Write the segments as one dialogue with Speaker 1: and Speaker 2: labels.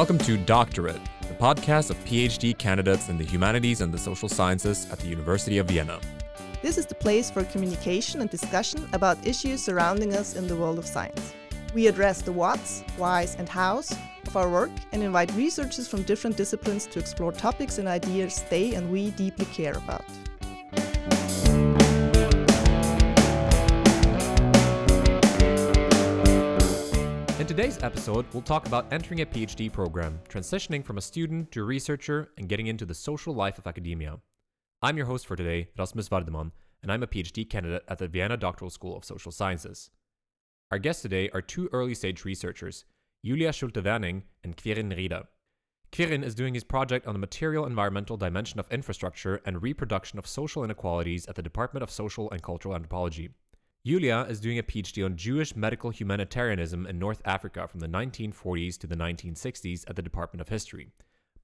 Speaker 1: Welcome to Doctor it, the podcast of PhD candidates in the humanities and the social sciences at the University of Vienna.
Speaker 2: This is the place for communication and discussion about issues surrounding us in the world of science. We address the whats, whys, and hows of our work and invite researchers from different disciplines to explore topics and ideas they and we deeply care about.
Speaker 1: Today's episode, we'll talk about entering a PhD program, transitioning from a student to a researcher, and getting into the social life of academia. I'm your host for today, Rasmus Wardemann, and I'm a PhD candidate at the Vienna Doctoral School of Social Sciences. Our guests today are two early stage researchers, Julia Schulte Werning and Quirin Rieder. Quirin is doing his project on the material environmental dimension of infrastructure and reproduction of social inequalities at the Department of Social and Cultural Anthropology. Julia is doing a PhD on Jewish medical humanitarianism in North Africa from the 1940s to the 1960s at the Department of History.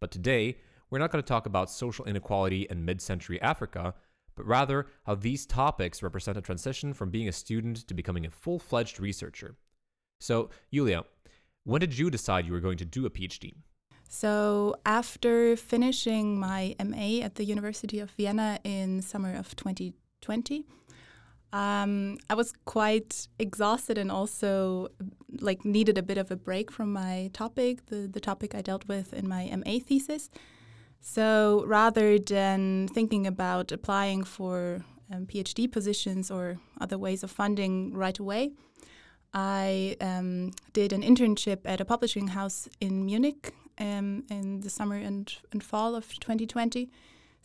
Speaker 1: But today, we're not going to talk about social inequality in mid century Africa, but rather how these topics represent a transition from being a student to becoming a full fledged researcher. So, Julia, when did you decide you were going to do a PhD?
Speaker 3: So, after finishing my MA at the University of Vienna in summer of 2020, um, I was quite exhausted and also like needed a bit of a break from my topic, the, the topic I dealt with in my MA thesis. So rather than thinking about applying for um, PhD positions or other ways of funding right away, I um, did an internship at a publishing house in Munich um, in the summer and, and fall of 2020.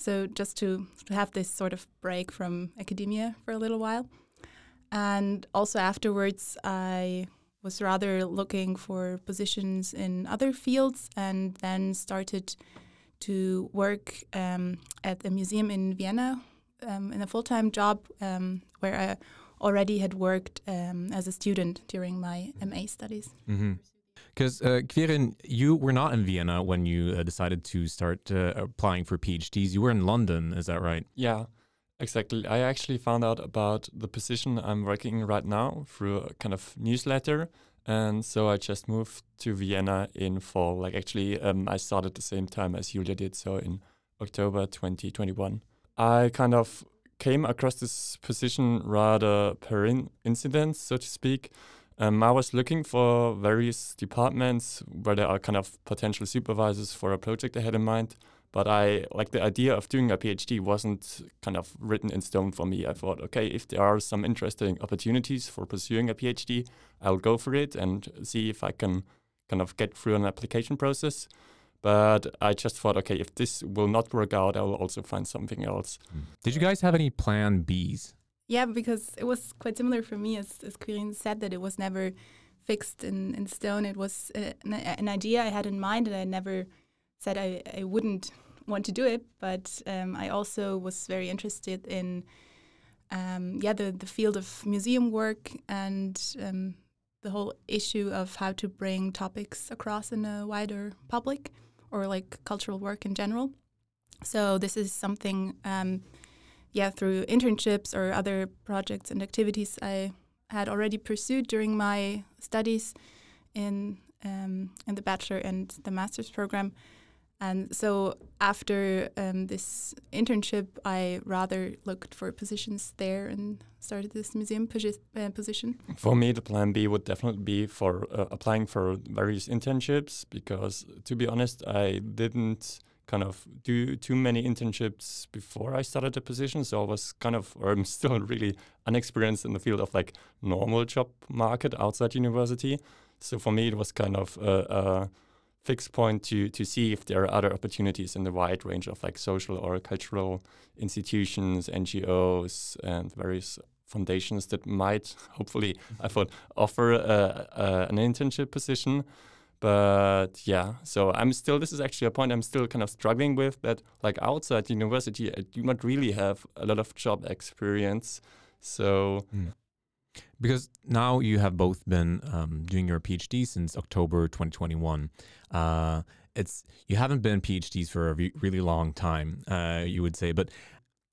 Speaker 3: So just to, have this sort of break from academia for a little while. And also afterwards, I was rather looking for positions in other fields and then started to work um, at a museum in Vienna um, in a full time job um, where I already had worked um, as a student during my MA studies.
Speaker 1: Because, uh, you were not in Vienna when you uh, decided to start uh, applying for PhDs. You were in London, is that right?
Speaker 4: Yeah, exactly. I actually found out about the position I'm working right now through a kind of newsletter and so I just moved to Vienna in fall. Like actually, um, I started the same time as Julia did, so in October 2021. I kind of came across this position rather per in incident, so to speak. Um, I was looking for various departments where there are kind of potential supervisors for a project I had in mind. But I like the idea of doing a PhD wasn't kind of written in stone for me. I thought, okay, if there are some interesting opportunities for pursuing a PhD, I'll go for it and see if I can kind of get through an application process. But I just thought, okay, if this will not work out, I will also find something else.
Speaker 1: Hmm. Did you guys have any plan Bs?
Speaker 3: Yeah, because it was quite similar for me, as, as Quirin said, that it was never fixed in, in stone. It was a, an, an idea I had in mind, and I never said I, I wouldn't want to do it, but um, I also was very interested in um, yeah the, the field of museum work and um, the whole issue of how to bring topics across in a wider public or like cultural work in general. So this is something um, yeah through internships or other projects and activities I had already pursued during my studies in um, in the bachelor and the master's program. And so after um, this internship, I rather looked for positions there and started this museum posi uh, position.
Speaker 4: For me, the plan B would definitely be for uh, applying for various internships because, to be honest, I didn't kind of do too many internships before I started the position. So I was kind of, or I'm still really unexperienced in the field of like normal job market outside university. So for me, it was kind of a fixed point to to see if there are other opportunities in the wide range of like social or cultural institutions, NGOs, and various foundations that might hopefully I thought offer uh, uh, an internship position. But yeah, so I'm still. This is actually a point I'm still kind of struggling with. That like outside university, I do not really have a lot of job experience. So mm.
Speaker 1: Because now you have both been um, doing your PhD since October 2021. Uh, it's you haven't been PhDs for a re- really long time, uh, you would say. But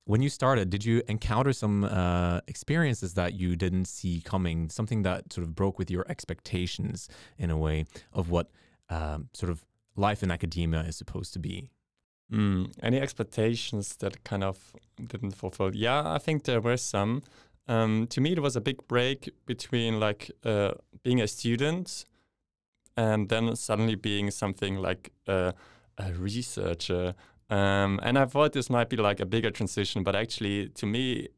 Speaker 1: when you started, did you encounter some uh, experiences that you didn't see coming? Something that sort of broke with your expectations in a way of what um, sort of life in academia is supposed to be?
Speaker 4: Mm, any expectations that kind of didn't fulfill? Yeah, I think there were some. Um, to me, it was a big break between like uh, being a student and then suddenly being something like uh, a researcher. Um, and I thought this might be like a bigger transition, but actually, to me,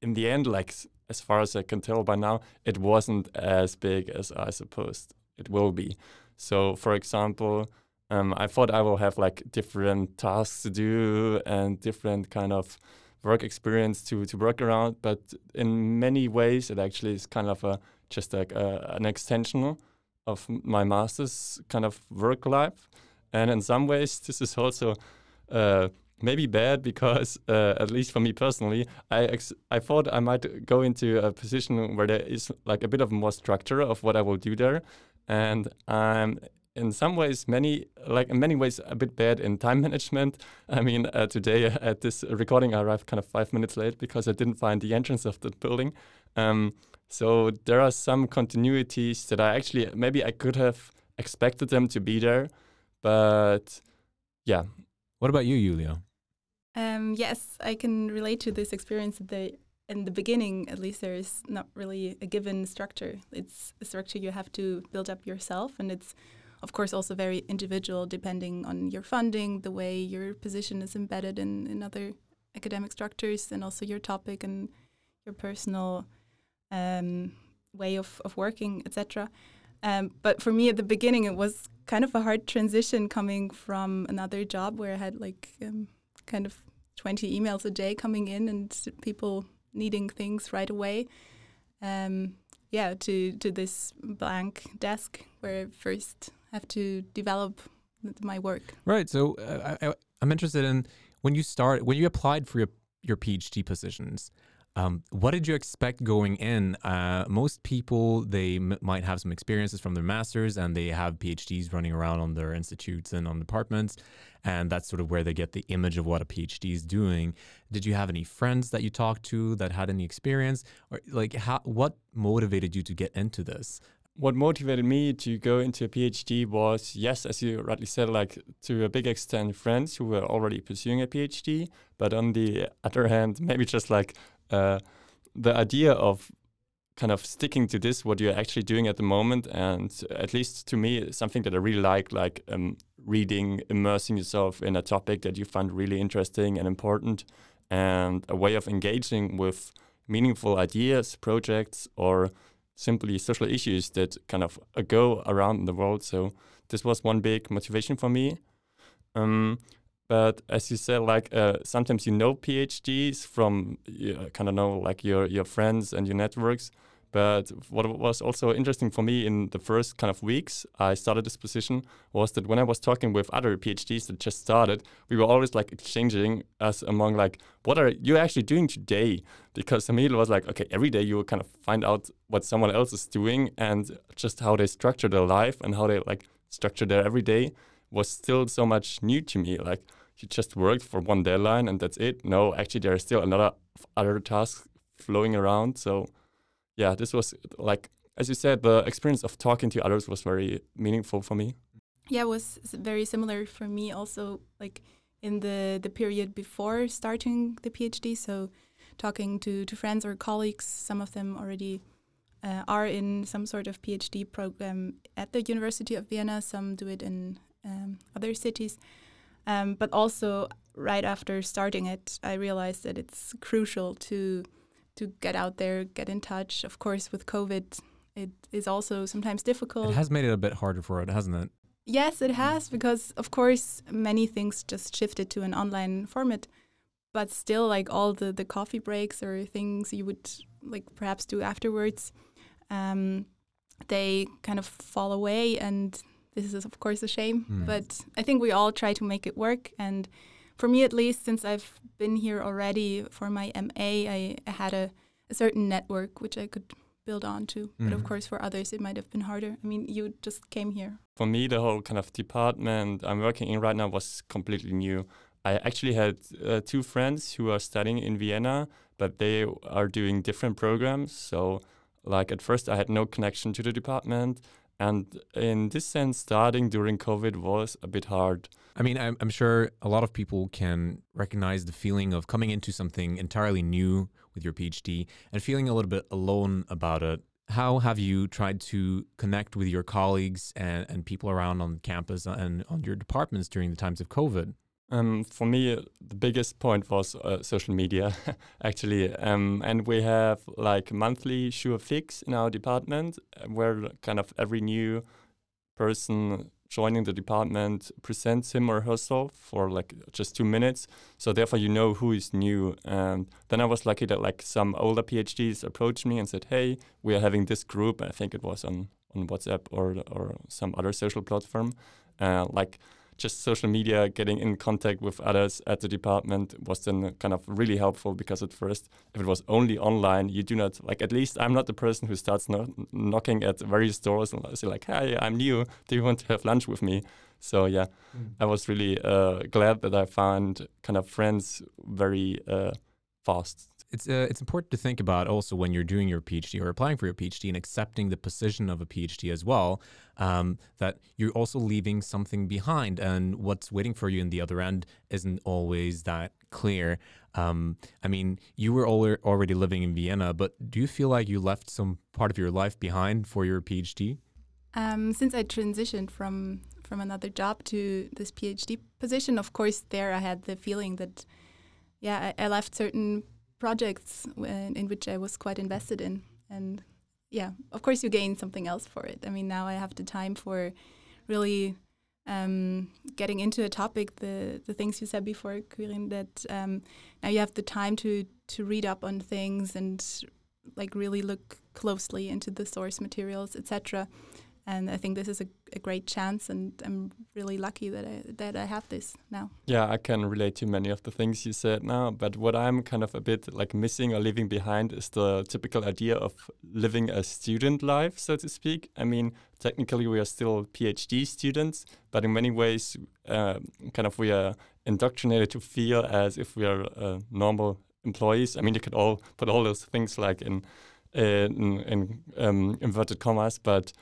Speaker 4: in the end, like as far as I can tell by now, it wasn't as big as I supposed it will be. So, for example, um, I thought I will have like different tasks to do and different kind of work experience to to work around. But in many ways, it actually is kind of a just like a, an extension of my master's kind of work life. And in some ways, this is also uh, maybe bad because, uh, at least for me personally, I I thought I might go into a position where there is like a bit of more structure of what I will do there, and I'm in some ways many like in many ways a bit bad in time management. I mean uh, today at this recording i arrived kind of five minutes late because i didn't find the entrance of the building. Um, so there are some continuities that i actually maybe i could have expected them to be there but yeah
Speaker 1: what about you Julia?
Speaker 3: um, yes i can relate to this experience that in the beginning, at least, there is not really a given structure. It's a structure you have to build up yourself, and it's of course also very individual depending on your funding, the way your position is embedded in, in other academic structures, and also your topic and your personal um, way of, of working, etc. Um, but for me at the beginning, it was kind of a hard transition coming from another job where I had like um, kind of 20 emails a day coming in and people needing things right away. Um, yeah, to to this blank desk where I first have to develop my work.
Speaker 1: Right. So uh, I, I'm interested in when you start when you applied for your your PhD positions. Um, what did you expect going in? Uh, most people they might have some experiences from their masters and they have PhDs running around on their institutes and on departments, and that's sort of where they get the image of what a PhD is doing. Did you have any friends that you talked to that had any experience, or like how what motivated you to get into this?
Speaker 4: What motivated me to go into a PhD was, yes, as you rightly said, like to a big extent, friends who were already pursuing a PhD. But on the other hand, maybe just like uh, the idea of kind of sticking to this, what you're actually doing at the moment, and at least to me, something that I really like, like um, reading, immersing yourself in a topic that you find really interesting and important, and a way of engaging with meaningful ideas, projects, or simply social issues that kind of go around the world. So this was one big motivation for me. Um, but as you said, like uh, sometimes you know PhDs from uh, kind of know like your your friends and your networks, but what was also interesting for me in the first kind of weeks I started this position was that when I was talking with other PhDs that just started, we were always like exchanging us among like, what are you actually doing today? Because it was like, okay, every day you will kind of find out what someone else is doing and just how they structure their life and how they like structure their everyday was still so much new to me. Like you just worked for one deadline and that's it. No, actually there are still another other tasks flowing around. So yeah, this was like as you said, the experience of talking to others was very meaningful for me.
Speaker 3: Yeah, it was very similar for me also like in the the period before starting the PhD. So talking to to friends or colleagues, some of them already uh, are in some sort of PhD program at the University of Vienna. Some do it in um, other cities. Um, but also, right after starting it, I realized that it's crucial to to get out there, get in touch. Of course, with COVID, it is also sometimes difficult.
Speaker 1: It has made it a bit harder for it, hasn't it?
Speaker 3: Yes, it has, because of course, many things just shifted to an online format. But still, like all the, the coffee breaks or things you would like perhaps do afterwards, um, they kind of fall away. And this is, of course, a shame. Mm. But I think we all try to make it work. And for me at least, since I've been here already for my MA, I, had a, a, certain network which I could build onto. Mm. But of mm-hmm. course, for others, it might have been harder. I mean, you just came here.
Speaker 4: For me, the whole kind of department I'm working in right now was completely new. I actually had uh, two friends who are studying in Vienna, but they are doing different programs. So, like at first, I had no connection to the department, And in this sense, starting during COVID was a bit hard.
Speaker 1: I mean, I'm, I'm sure a lot of people can recognize the feeling of coming into something entirely new with your PhD and feeling a little bit alone about it. How have you tried to connect with your colleagues and, and people around on campus and on your departments during the times of COVID?
Speaker 4: Um, for me, the biggest point was uh, social media, actually. Um, and we have like monthly jour fixe in our department uh, where kind of every new person joining the department presents him or herself for like just two minutes. So therefore, you know who is new. And then I was lucky that like some older PhDs approached me and said, "Hey, we are having this group." I think it was on on WhatsApp or or some other social platform. Uh, like just social media, getting in contact with others at the department was then kind of really helpful because at first, if it was only online, you do not like. At least I'm not the person who starts no knocking at various doors and say like, "Hi, I'm new. Do you want to have lunch with me?" So yeah, mm. I was really uh, glad that I found kind of friends very uh, fast
Speaker 1: it's uh, it's important to think about also when you're doing your PhD or applying for your PhD and accepting the position of a PhD as well. Um, that you're also leaving something behind, and what's waiting for you in the other end isn't always that clear. Um, I mean, you were already living in Vienna, but do you feel like you left some part of your life behind for your PhD?
Speaker 3: Um, since I transitioned from from another job to this PhD position, of course, there I had the feeling that, yeah, I, I left certain projects in, in which I was quite invested in. And yeah, of course, you gain something else for it. I mean, now I have the time for really um, getting into a topic. The the things you said before, Quirin, that um, now you have the time to to read up on things and like really look closely into the source materials, etc and I think this is a, a, great chance, and I'm really lucky that I that I have this now.
Speaker 4: Yeah, I can relate to many of the things you said now, but what I'm kind of a bit like missing or leaving behind is the typical idea of living a student life, so to speak. I mean, technically we are still PhD students, but in many ways, uh, kind of we are indoctrinated to feel as if we are uh, normal employees. I mean, you could all put all those things like in in, in um, inverted commas, but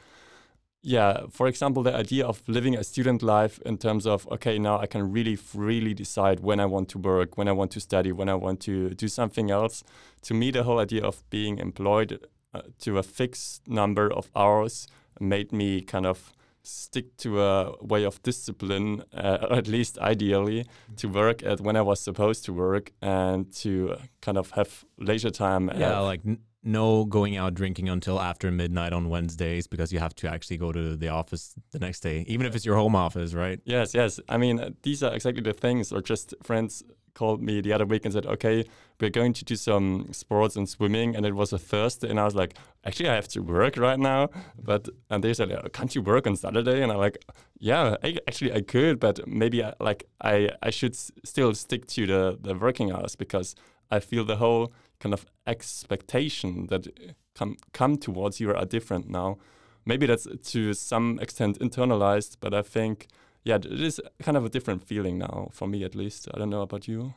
Speaker 4: yeah, for example, the idea of living a student life in terms of, okay, now I can really freely decide when I want to work, when I want to study, when I want to do something else. To me, the whole idea of being employed uh, to a fixed number of hours made me kind of stick to a way of discipline, uh, or at least ideally, to work at when I was supposed to work and to kind of have leisure time.
Speaker 1: Yeah, like no going out drinking until after midnight on Wednesdays because you have to actually go to the office the next day, even if it's your home office, right?
Speaker 4: Yes, yes. I mean, uh, these are exactly the things. Or just friends called me the other week and said, "Okay, we're going to do some sports and swimming," and it was a Thursday, and I was like, "Actually, I have to work right now." But and they said, "Can't you work on Saturday?" And I'm like, "Yeah, I, actually I could, but maybe I, like I I should s- still stick to the the working hours because I feel the whole." Kind of expectation that come come towards you are different now. Maybe that's to some extent internalized, but I think yeah, it is kind of a different feeling now for me at least. I don't know about you.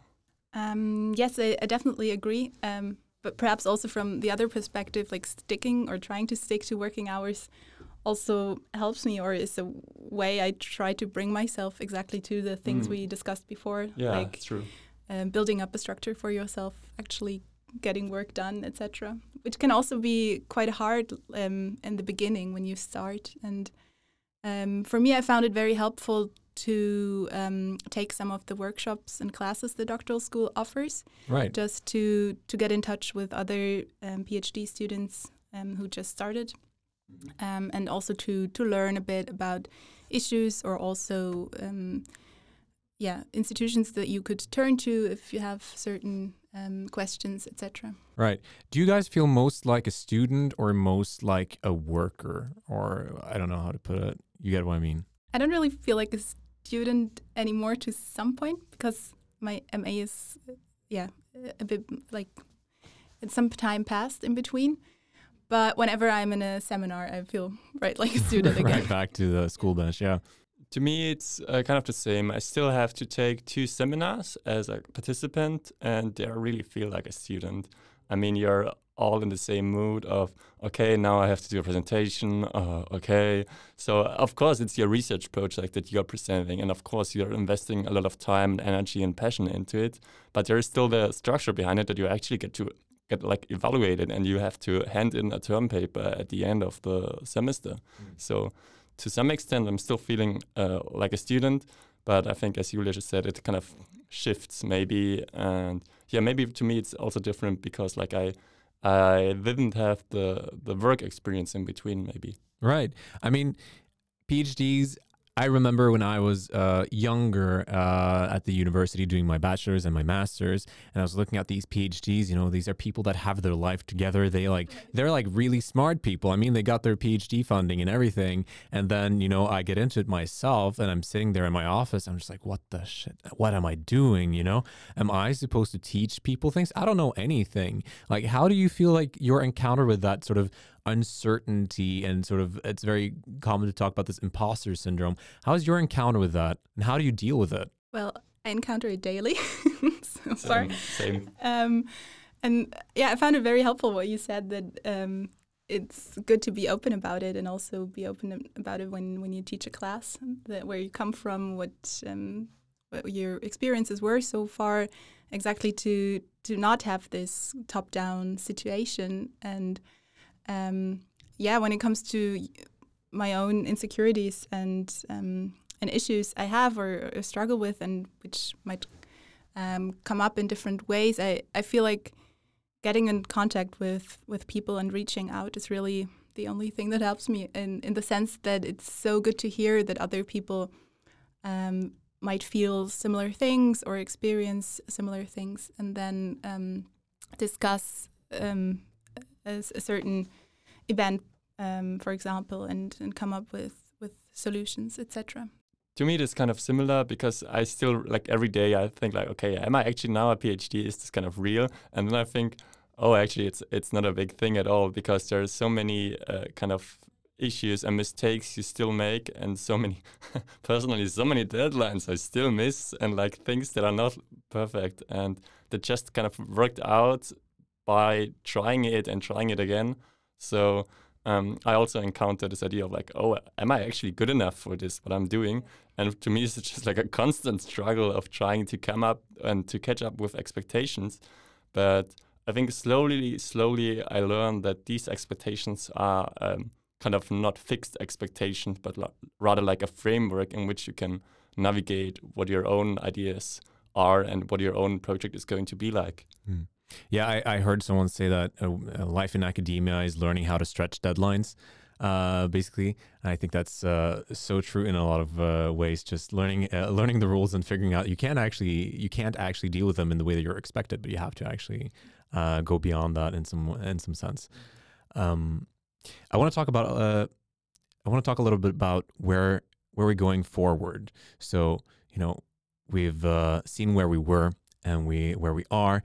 Speaker 3: Um, yes, I, I, definitely agree. Um, but perhaps also from the other perspective, like sticking or trying to stick to working hours also helps me or is a way I try to bring myself exactly to the things mm. we discussed before.
Speaker 4: Yeah, like true.
Speaker 3: Um, building up a structure for yourself actually getting work done, etc. Which can also be quite hard um, in the beginning when you start. And um, for me, I found it very helpful to um, take some of the workshops and classes the doctoral school offers.
Speaker 1: Right.
Speaker 3: Just to to get in touch with other um, PhD students um, who just started, um, and also to to learn a bit about issues or also yeah institutions that you could turn to if you have certain um, questions etc
Speaker 1: right. Do you guys feel most like a student or most like a worker? Or i don't know how to put it. You get what i mean.
Speaker 3: I don't really feel like a student anymore to some point because my ma is yeah a bit like it's some time passed in between. But whenever i'm in a seminar i feel right like a student again.
Speaker 1: right back to the school bench yeah
Speaker 4: to me, it's uh, kind of the same. I still have to take two seminars as a participant, and I really feel like a student. I mean, you're all in the same mood of okay now i have to do a presentation uh, okay so of course it's your research project that you're presenting and of course you're investing a lot of time and energy and passion into it but there is still the structure behind it that you actually get to get like evaluated and you have to hand in a term paper at the end of the semester mm. so to some extent i'm still feeling uh, like a student but i think as julia just said it kind of shifts maybe and yeah maybe to me it's also different because like i I didn't have the the work experience in between, maybe.
Speaker 1: Right. I mean, PhDs I remember when I was uh, younger uh, at the university doing my bachelor's and my master's, and I was looking at these PhDs. You know, these are people that have their life together. They like they're like really smart people. I mean, they got their PhD funding and everything. And then you know, I get into it myself, and I'm sitting there in my office. I'm just like, what the shit? What am I doing? You know, am I supposed to teach people things? I don't know anything. Like, how do you feel like your encounter with that sort of uncertainty and sort of it's very common to talk about this imposter syndrome. How's your encounter with that and how do you deal with it?
Speaker 3: Well, I encounter it daily so
Speaker 4: far. Same.
Speaker 3: Um, and yeah, I found it very helpful what you said that um, it's good to be open about it and also be open about it when, when you teach a class, that where you come from, what, um, what your experiences were so far, exactly to to not have this top down situation and um, yeah, when it comes to my own insecurities and um, and issues I have or, or, struggle with, and which might um, come up in different ways, I, I feel like getting in contact with with people and reaching out is really the only thing that helps me. In in the sense that it's so good to hear that other people um, might feel similar things or experience similar things, and then um, discuss um, a, a certain event, um, for example, and, and come up with, with solutions, etc.
Speaker 4: To me, it is kind of similar because I still like every day I think like, okay, am I actually now a PhD? Is this kind of real? And then I think, oh, actually, it's it's not a big thing at all because there's so many uh, kind of issues and mistakes you still make and so many personally so many deadlines i still miss and like things that are not perfect and that just kind of worked out by trying it and trying it again. So um, I also encountered this idea of like, oh, am I actually good enough for this, what I'm doing? And to me, it's just like a constant struggle of trying to come up and to catch up with expectations. But I think slowly, slowly, I learned that these expectations are um, kind of not fixed expectations, but rather like a framework in which you can navigate what your own ideas are and what your own project is going to be like. Mm.
Speaker 1: Yeah, I, I heard someone say that uh, uh, life in academia is learning how to stretch deadlines. Uh, basically, I think that's uh, so true in a lot of uh, ways. Just learning uh, learning the rules and figuring out you can't actually you can't actually deal with them in the way that you're expected, but you have to actually go beyond that in some in some sense. Um, I want to talk about I want to talk a little bit about where where we're going forward. So you know we've seen where we were and we where we are,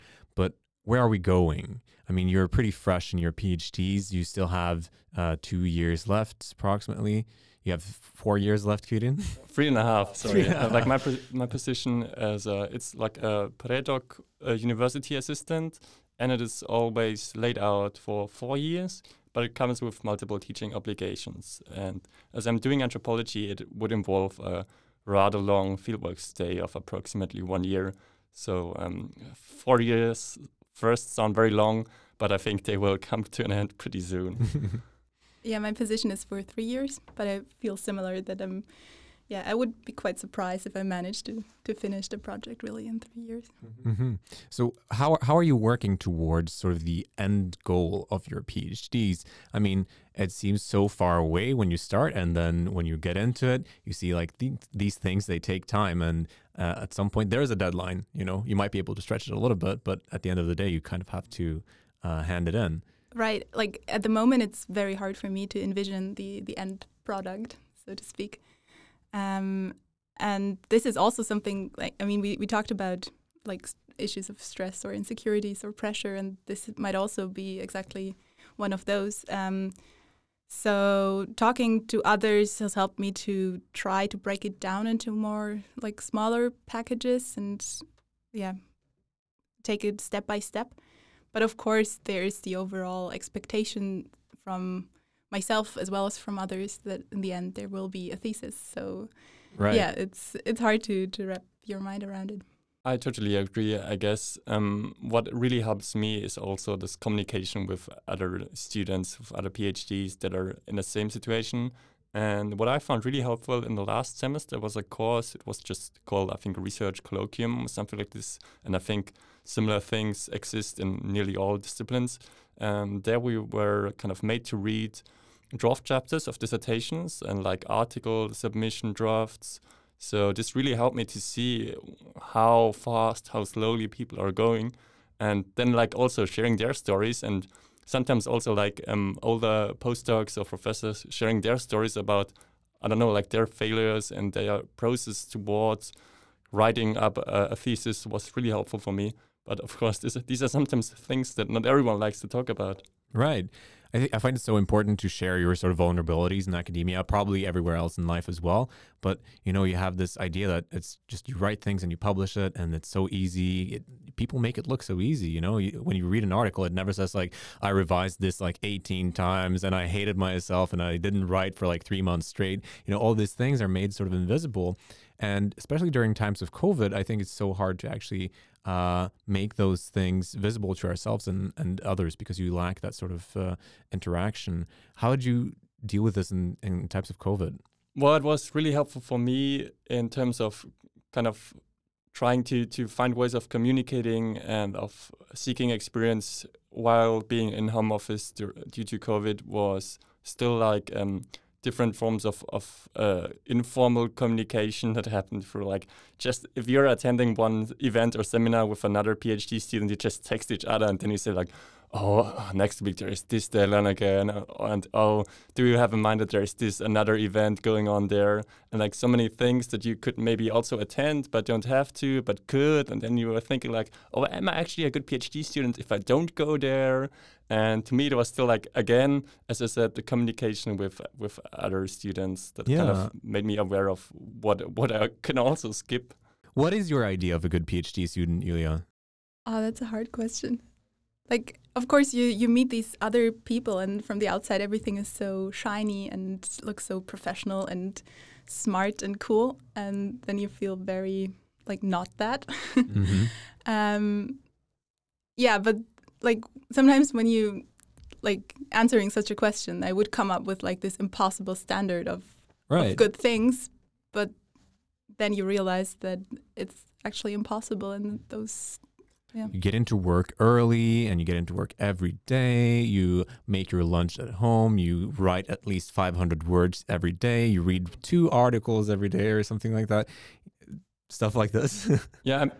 Speaker 1: where are we going? I mean, you're pretty fresh in your PhDs. You still have uh, two years left, approximately. You have four years left, Quirin?
Speaker 4: Three and a half. Sorry, and uh, like my my position as a, it's like a predoc uh, university assistant, and it is always laid out for four years, but it comes with multiple teaching obligations. And as I'm doing anthropology, it would involve a rather long fieldwork stay of approximately one year. So um, four years first sound very long, but I think they will come to an end pretty soon.
Speaker 3: yeah, my position is for three years, but I feel similar that I'm. Yeah, I would be quite surprised if I managed to to finish the project really in three years.
Speaker 1: Mm-hmm. Mm-hmm. So how how are you working towards sort of the end goal of your PhDs? I mean, it seems so far away when you start, and then when you get into it, you see like th- these things they take time, and uh, at some point there is a deadline. You know, you might be able to stretch it a little bit, but at the end of the day, you kind of have to uh, hand it in.
Speaker 3: Right. Like at the moment, it's very hard for me to envision the the end product, so to speak. Um, and this is also something like I mean, we we talked about like issues of stress or insecurities or pressure, and this might also be exactly one of those. Um, so talking to others has helped me to try to break it down into more like smaller packages and yeah, take it step by step. but of course, there's the overall expectation from myself as well as from others that in the end there will be a thesis. So
Speaker 1: Right.
Speaker 3: yeah, it's it's hard to to wrap your mind around it.
Speaker 4: I totally agree. I guess um, what really helps me is also this communication with other students, with other PhDs that are in the same situation. And what I found really helpful in the last semester was a course. It was just called, I think, Research Colloquium or something like this. And I think similar things exist in nearly all disciplines. And there we were kind of made to read draft chapters of dissertations and like article submission drafts. So this really helped me to see how fast, how slowly people are going, and then like also sharing their stories and sometimes also like um, older postdocs or professors sharing their stories about I don't know like their failures and their process towards writing up a, a thesis was really helpful for me. But of course, this, these are sometimes things that not everyone likes to talk about.
Speaker 1: Right. I think I find it so important to share your sort of vulnerabilities in academia, probably everywhere else in life as well. But you know, you have this idea that it's just you write things and you publish it, and it's so easy. It, people make it look so easy. You know, you, when you read an article, it never says like I revised this like 18 times and I hated myself and I didn't write for like three months straight. You know, all these things are made sort of invisible, and especially during times of COVID, I think it's so hard to actually uh, make those things visible to ourselves and, and others because you lack that sort of uh, interaction. How did you deal with this in, in types of COVID?
Speaker 4: Well, it was really helpful for me in terms of kind of trying to to find ways of communicating and of seeking experience while being in home office due, to COVID was still like um, different forms of, of uh, informal communication that happened through like just if you're attending one event or seminar with another PhD student, you just text each other and then you say like, oh, next week there is this deadline again, and oh, do you have in mind that there is this another event going on there, and like so many things that you could maybe also attend but don't have to, but could, and then you were thinking like, oh, am I actually a good PhD student if I don't go there? And to me, it was still like again, as I said, the communication with with other students that kind of made me aware of what what I can also skip.
Speaker 1: What is your idea of a good PhD student, Julia?
Speaker 3: Oh, that's a hard question. Like, of course, you you meet these other people, and from the outside, everything is so shiny and looks so professional and smart and cool, and then you feel very like not that.
Speaker 1: Mm-hmm.
Speaker 3: um, yeah, but like sometimes when you like answering such a question, I would come up with like this impossible standard of,
Speaker 1: Right.
Speaker 3: of good things, but then you realize that it's actually impossible, and those
Speaker 1: You get into work early and you get into work every day. You make your lunch at home. You write at least 500 words every day. You read two articles every day or something like that. Stuff like this.
Speaker 4: Yeah, I'm-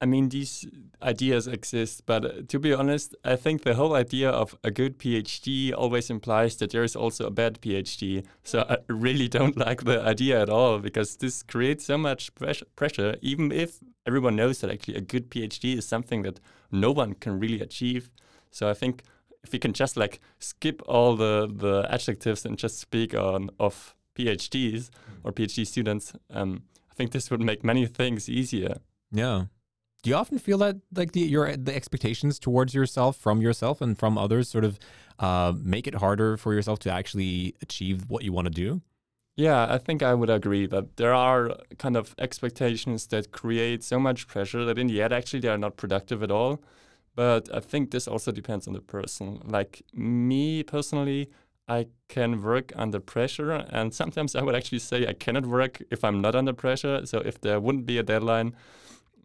Speaker 4: I mean these ideas exist, but uh, to be honest, I think the whole idea of a good PhD always implies that there is also a bad PhD. So I really don't like the idea at all because this creates so much pres- pressure. Even if everyone knows that actually a good PhD is something that no one can really achieve. So I think if we can just like skip all the the adjectives and just speak on of PhDs or PhD students, um, I think this would make many things easier.
Speaker 1: yeah. Do you often feel that like the your the expectations towards yourself from yourself and from others sort of uh, make it harder for yourself to actually achieve what you want to do?
Speaker 4: Yeah, I think I would agree that there are kind of expectations that create so much pressure that in the end actually they are not productive at all. But I think this also depends on the person. Like me personally, I can work under pressure, and sometimes I would actually say I cannot work if I'm not under pressure. So if there wouldn't be a deadline,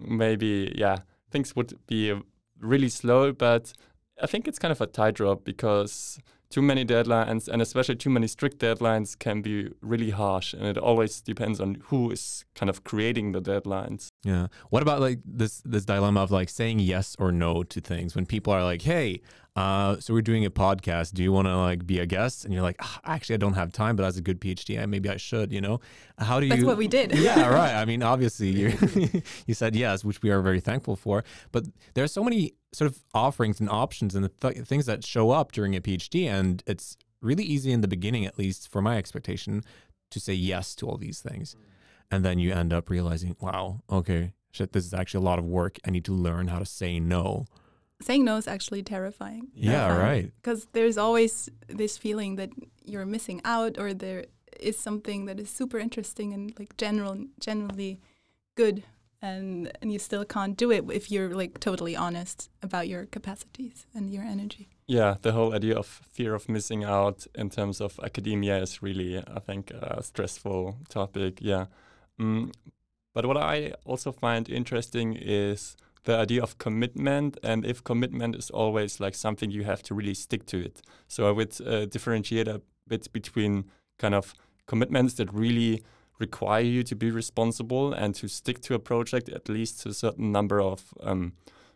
Speaker 4: maybe yeah, things would be really slow. But I think it's kind of a tightrope because too many deadlines and especially too many strict deadlines can be really harsh and it always depends on who is kind of creating the deadlines
Speaker 1: Yeah. What about like this this dilemma of like saying yes or no to things when people are like, "Hey, uh, so we're doing a podcast. Do you want to like be a guest?" And you're like, "Ah, "Actually, I don't have time, but as a good PhD, I, maybe I should." You know, how do you?
Speaker 3: That's what we did.
Speaker 1: yeah, right. I mean, obviously, you you said yes, which we are very thankful for. But there are so many sort of offerings and options and the th- things that show up during a PhD, and it's really easy in the beginning, at least for my expectation, to say yes to all these things, and then you end up realizing, wow, okay, shit, this is actually a lot of work. I need to learn how to say no.
Speaker 3: Saying no is actually terrifying.
Speaker 1: Yeah, right.
Speaker 3: Because there's always this feeling that you're missing out, or there is something that is super interesting and like general, generally good, and and you still can't do it if you're like totally honest about your capacities and your energy.
Speaker 4: Yeah, the whole idea of fear of missing out in terms of academia is really, I think, a stressful topic. Yeah. Mm, but what I also find interesting is the idea of commitment and if commitment is always like something you have to really stick to it. So I would uh, differentiate a bit between kind of commitments that really require you to be responsible and to stick to a project at least to a certain number of um,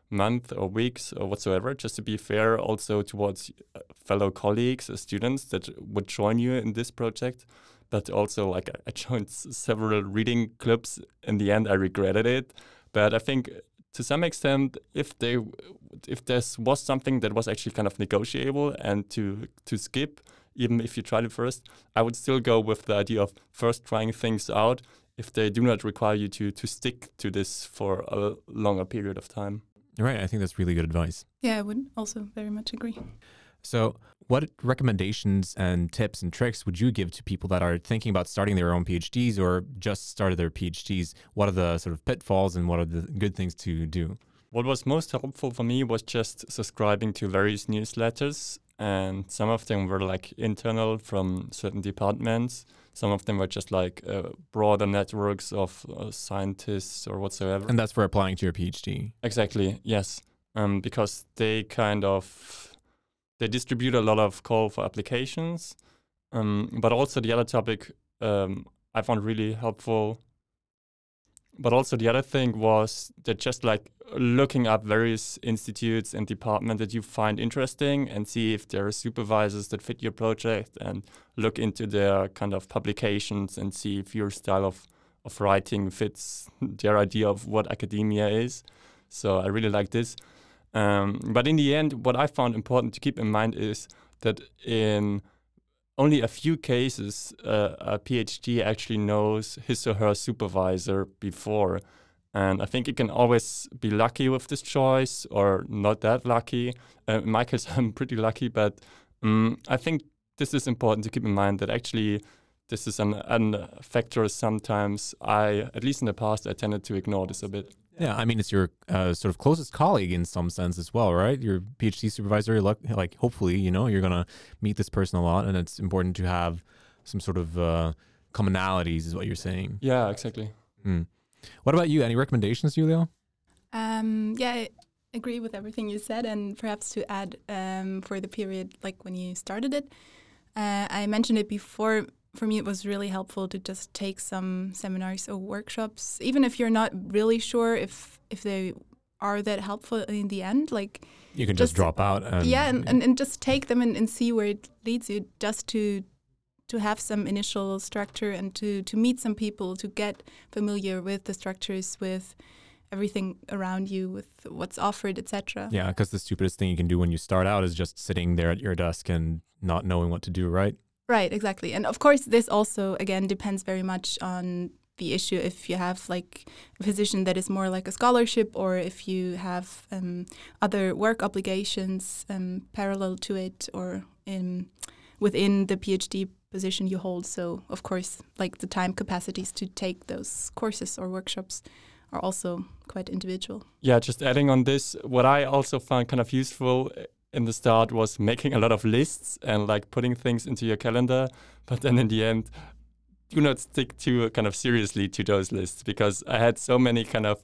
Speaker 4: months or weeks or whatsoever, just to be fair also towards uh, fellow colleagues or students that would join you in this project. But also, like I joined several reading clubs. In the end, I regretted it. But I think to some extent, if they if there was something that was actually kind of negotiable and to to skip, even if you tried it first, I would still go with the idea of first trying things out if they do not require you to to stick to this for a longer period of time.
Speaker 1: Right. I think that's really good advice.
Speaker 3: Yeah, I would also very much agree.
Speaker 1: So, what recommendations and tips and tricks would you give to people that are thinking about starting their own PhDs or just started their PhDs? What are the sort of pitfalls and what are the good things to do?
Speaker 4: What was most helpful for me was just subscribing to various newsletters, and some of them were like internal from certain departments. Some of them were just like uh, broader networks of uh, scientists or whatsoever.
Speaker 1: And that's for applying to your PhD.
Speaker 4: Exactly. Yes, um, because they kind of they distribute a lot of call for applications, um, but also the other topic um, I found really helpful. But also the other thing was that just like looking up various institutes and departments that you find interesting and see if there are supervisors that fit your project and look into their kind of publications and see if your style of, of writing fits their idea of what academia is. So I really like this. Um, but in the end, what I found important to keep in mind is that in only a few cases, uh, a PhD actually knows his or her supervisor before. And I think you can always be lucky with this choice or not that lucky. Uh, in my case, I'm pretty lucky, but um, I think this is important to keep in mind that actually this is an, an factor sometimes I, at least in the past, I tended to ignore this a bit.
Speaker 1: Yeah, I mean, it's your uh, sort of closest colleague in some sense as well, right? Your PhD supervisor, like, hopefully, you know, you're going to meet this person a lot, and it's important to have some sort of uh, commonalities, is what you're saying.
Speaker 4: Yeah, exactly.
Speaker 1: Mm. What about you? Any recommendations, Julia?
Speaker 3: Um, yeah, I agree with everything you said, and perhaps to add um, for the period like when you started it, uh, I mentioned it before for me, it was really helpful to just take some seminars or workshops, even if you're not really sure if if they are that helpful in the end. Like
Speaker 1: you can just, just drop out. And,
Speaker 3: yeah, and, and, and just take them and, and see where it leads you, just to to have some initial structure and to to meet some people, to get familiar with the structures, with everything around you with what's offered etc
Speaker 1: yeah because the stupidest thing you can do when you start out is just sitting there at your desk and not knowing what to do right
Speaker 3: Right, exactly. And of course, this also, again, depends very much on the issue if you have like a position that is more like a scholarship or if you have um, other work obligations um, parallel to it or in within the PhD position you hold. So of course, like the time capacities to take those courses or workshops are also quite individual.
Speaker 4: Yeah, just adding on this, what I also found kind of useful in the start was making a lot of lists and like putting things into your calendar. But then in the end, do not stick too kind of seriously to those lists because I had so many kind of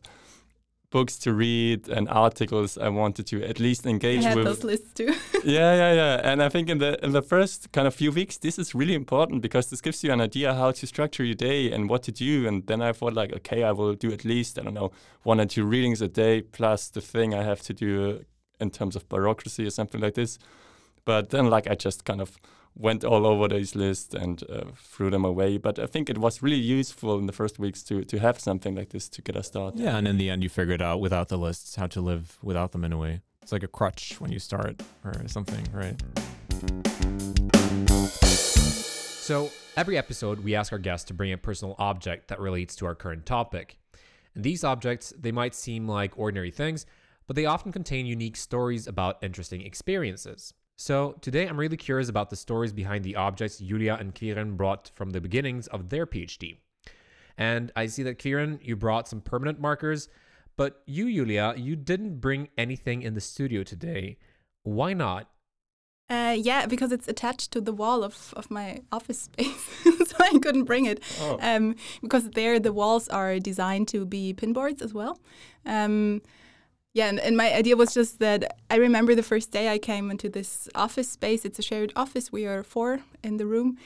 Speaker 4: books to read and articles I wanted to at least engage with.
Speaker 3: I had
Speaker 4: with.
Speaker 3: those lists too.
Speaker 4: yeah, yeah, yeah. And I think in the in the first kind of few weeks, this is really important because this gives you an idea how to structure your day and what to do. And then I thought like, okay, I will do at least I don't know one or two readings a day plus the thing I have to do in terms of bureaucracy or something like this. But then, like, I just kind of went all over these lists and uh, threw them away. But I think it was really useful in the first weeks to to have something like this to get us started.
Speaker 1: Yeah, and in the end, you figured out without the lists how to live without them in a way. It's like a crutch when you start or something, right? So every episode, we ask our guests to bring a personal object that relates to our current topic. And these objects, they might seem like ordinary things, but they often contain unique stories about interesting experiences. So today I'm really curious about the stories behind the objects Julia and Quirin brought from the beginnings of their PhD. And I see that Quirin, you brought some permanent markers, but you, Julia, you didn't bring anything in the studio today. Why not?
Speaker 3: Uh, yeah, because it's attached to the wall of, of my office space, so I couldn't bring it.
Speaker 4: Oh.
Speaker 3: Um, because there the walls are designed to be pinboards as well. Um, yeah, and, and my idea was just that I remember the first day I came into this office space. It's a shared office. We are four in the room.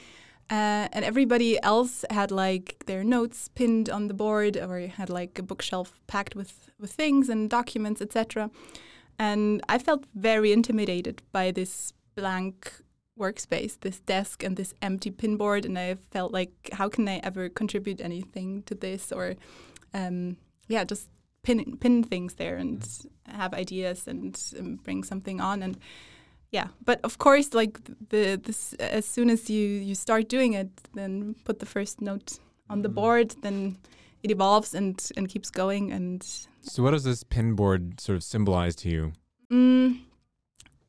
Speaker 3: Uh, and everybody else had like their notes pinned on the board or had like a bookshelf packed with, with things and documents, etc. And I felt very intimidated by this blank workspace, this desk and this empty pinboard. And I felt like, how can I ever contribute anything to this? Or, um, yeah, just pin pin things there and have ideas and, and bring something on. And yeah but of course like the this as soon as you you start doing it then put the first note on the board then it evolves and and keeps going and
Speaker 1: So, what does this pinboard sort of symbolize to you?
Speaker 3: mm,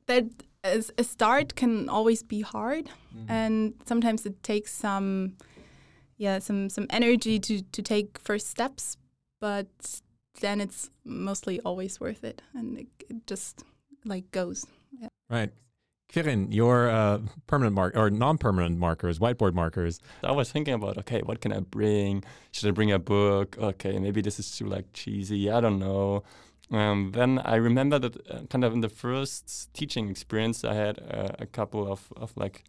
Speaker 3: that as a start can always be hard and sometimes it takes some yeah some some energy to to take first steps but then it's mostly always worth it and it, it just like goes
Speaker 1: Right. Quirin, your uh, permanent mark or non-permanent markers, whiteboard markers.
Speaker 4: I was thinking about, okay, what can I bring? Should I bring a book? Okay, maybe this is too like cheesy. I don't know. Um, then I remember that uh, kind of in the first teaching experience I had uh, a couple of, of like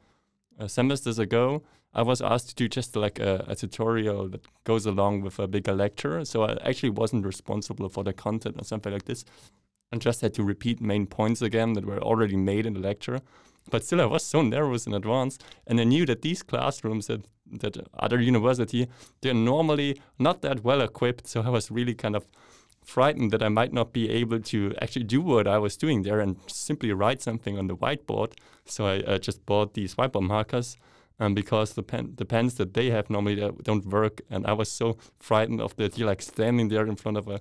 Speaker 4: uh, semesters ago, I was asked to do just like a, a tutorial that goes along with a bigger lecture. So I actually wasn't responsible for the content or something like this and just had to repeat main points again that were already made in the lecture. But still, I was so nervous in advance, and I knew that these classrooms at that other university they're normally not that well equipped. So I was really kind of frightened that I might not be able to actually do what I was doing there and simply write something on the whiteboard. So I uh, just bought these whiteboard markers. Um, because the pen, the pens that they have normally uh, don't work, and I was so frightened of the idea, like standing there in front of a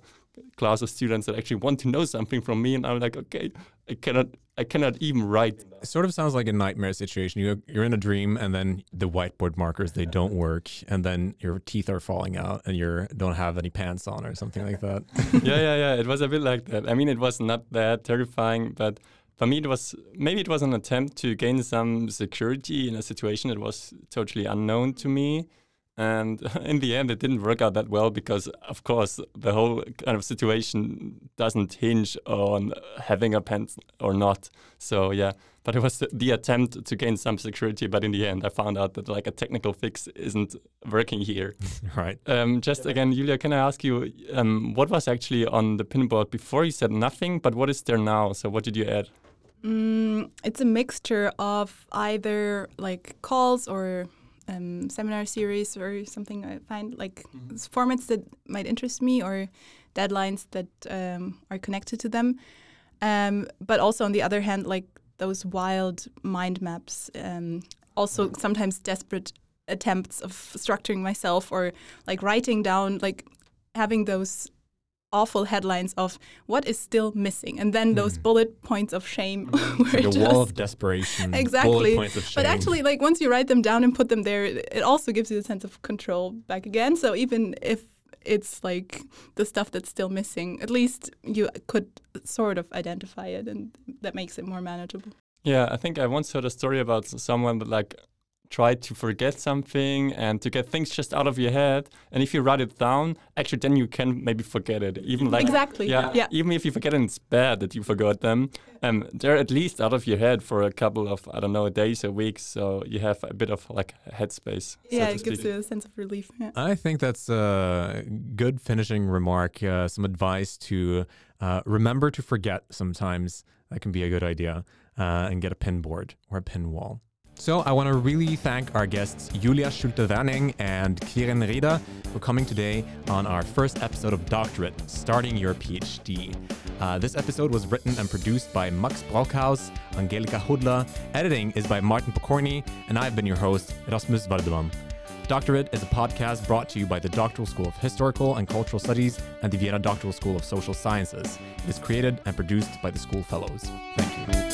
Speaker 4: class of students that actually want to know something from me, and I'm like, okay, I cannot, I cannot even write.
Speaker 1: It sort of sounds like a nightmare situation. You you're in a dream, and then the whiteboard markers they don't work, and then your teeth are falling out, and you don't have any pants on or something like that.
Speaker 4: yeah, yeah, yeah. It was a bit like that. I mean, it was not that terrifying, but for me, it was maybe it was an attempt to gain some security in a situation that was totally unknown to me. And in the end, it didn't work out that well because, of course, the whole kind of situation doesn't hinge on having a pen or not. So yeah, but it was the, the attempt to gain some security. But in the end, I found out that like a technical fix isn't working here.
Speaker 1: right.
Speaker 4: Um, just again, Julia, can I ask you um, what was actually on the pinboard before? You said nothing, but what is there now? So what did you add?
Speaker 3: Mm, it's a mixture of either like calls or um, seminar series or something I find like s- formats that might interest me or deadlines that um, are connected to them. Um, but also on the other hand, like those wild mind maps, um, also sometimes desperate attempts of structuring myself or like writing down, like having those awful headlines of what is still missing and then those
Speaker 1: Mm.
Speaker 3: bullet points of shame
Speaker 1: It's
Speaker 3: where
Speaker 1: like a
Speaker 3: it
Speaker 1: wall of desperation.
Speaker 3: Exactly.
Speaker 1: Bullet points of shame.
Speaker 3: but actually, like once you write them down and put them there, it it also gives you a sense of control back again. So even if it's like the stuff that's still missing, at least you could sort of identify it, and that makes it more manageable.
Speaker 4: Yeah, I think I once heard a story about someone that like tried to forget something and to get things just out of your head. And if you write it down, actually, then you can maybe forget it. Even like
Speaker 3: exactly.
Speaker 4: Yeah,
Speaker 3: Yeah.
Speaker 4: Even if you forget and it's bad that you forgot them, um, they're at least out of your head for a couple of I don't know days or weeks, so you have a bit of like headspace. so
Speaker 3: Yeah,
Speaker 4: to
Speaker 3: it gives you a sense of relief. Yeah.
Speaker 1: I think that's a good finishing remark. Uh, some advice to uh, remember to forget sometimes. That can be a good idea. Uh, and get a pin board or a pin wall. So I want to really thank our guests Julia Schulte-Werning and Quirin Rieder for coming today on our first episode of Doctor it, Starting Your PhD. Uh, this episode was written and produced by Max Brockhaus, Angelika Hudler. Editing is by Martin Pokorny, and I've been your host, Rasmus Wardemann. Doctorate is a podcast brought to you by the Doctoral School of Historical and Cultural Studies and the Vienna Doctoral School of Social Sciences. It is created and produced by the School Fellows. Thank you.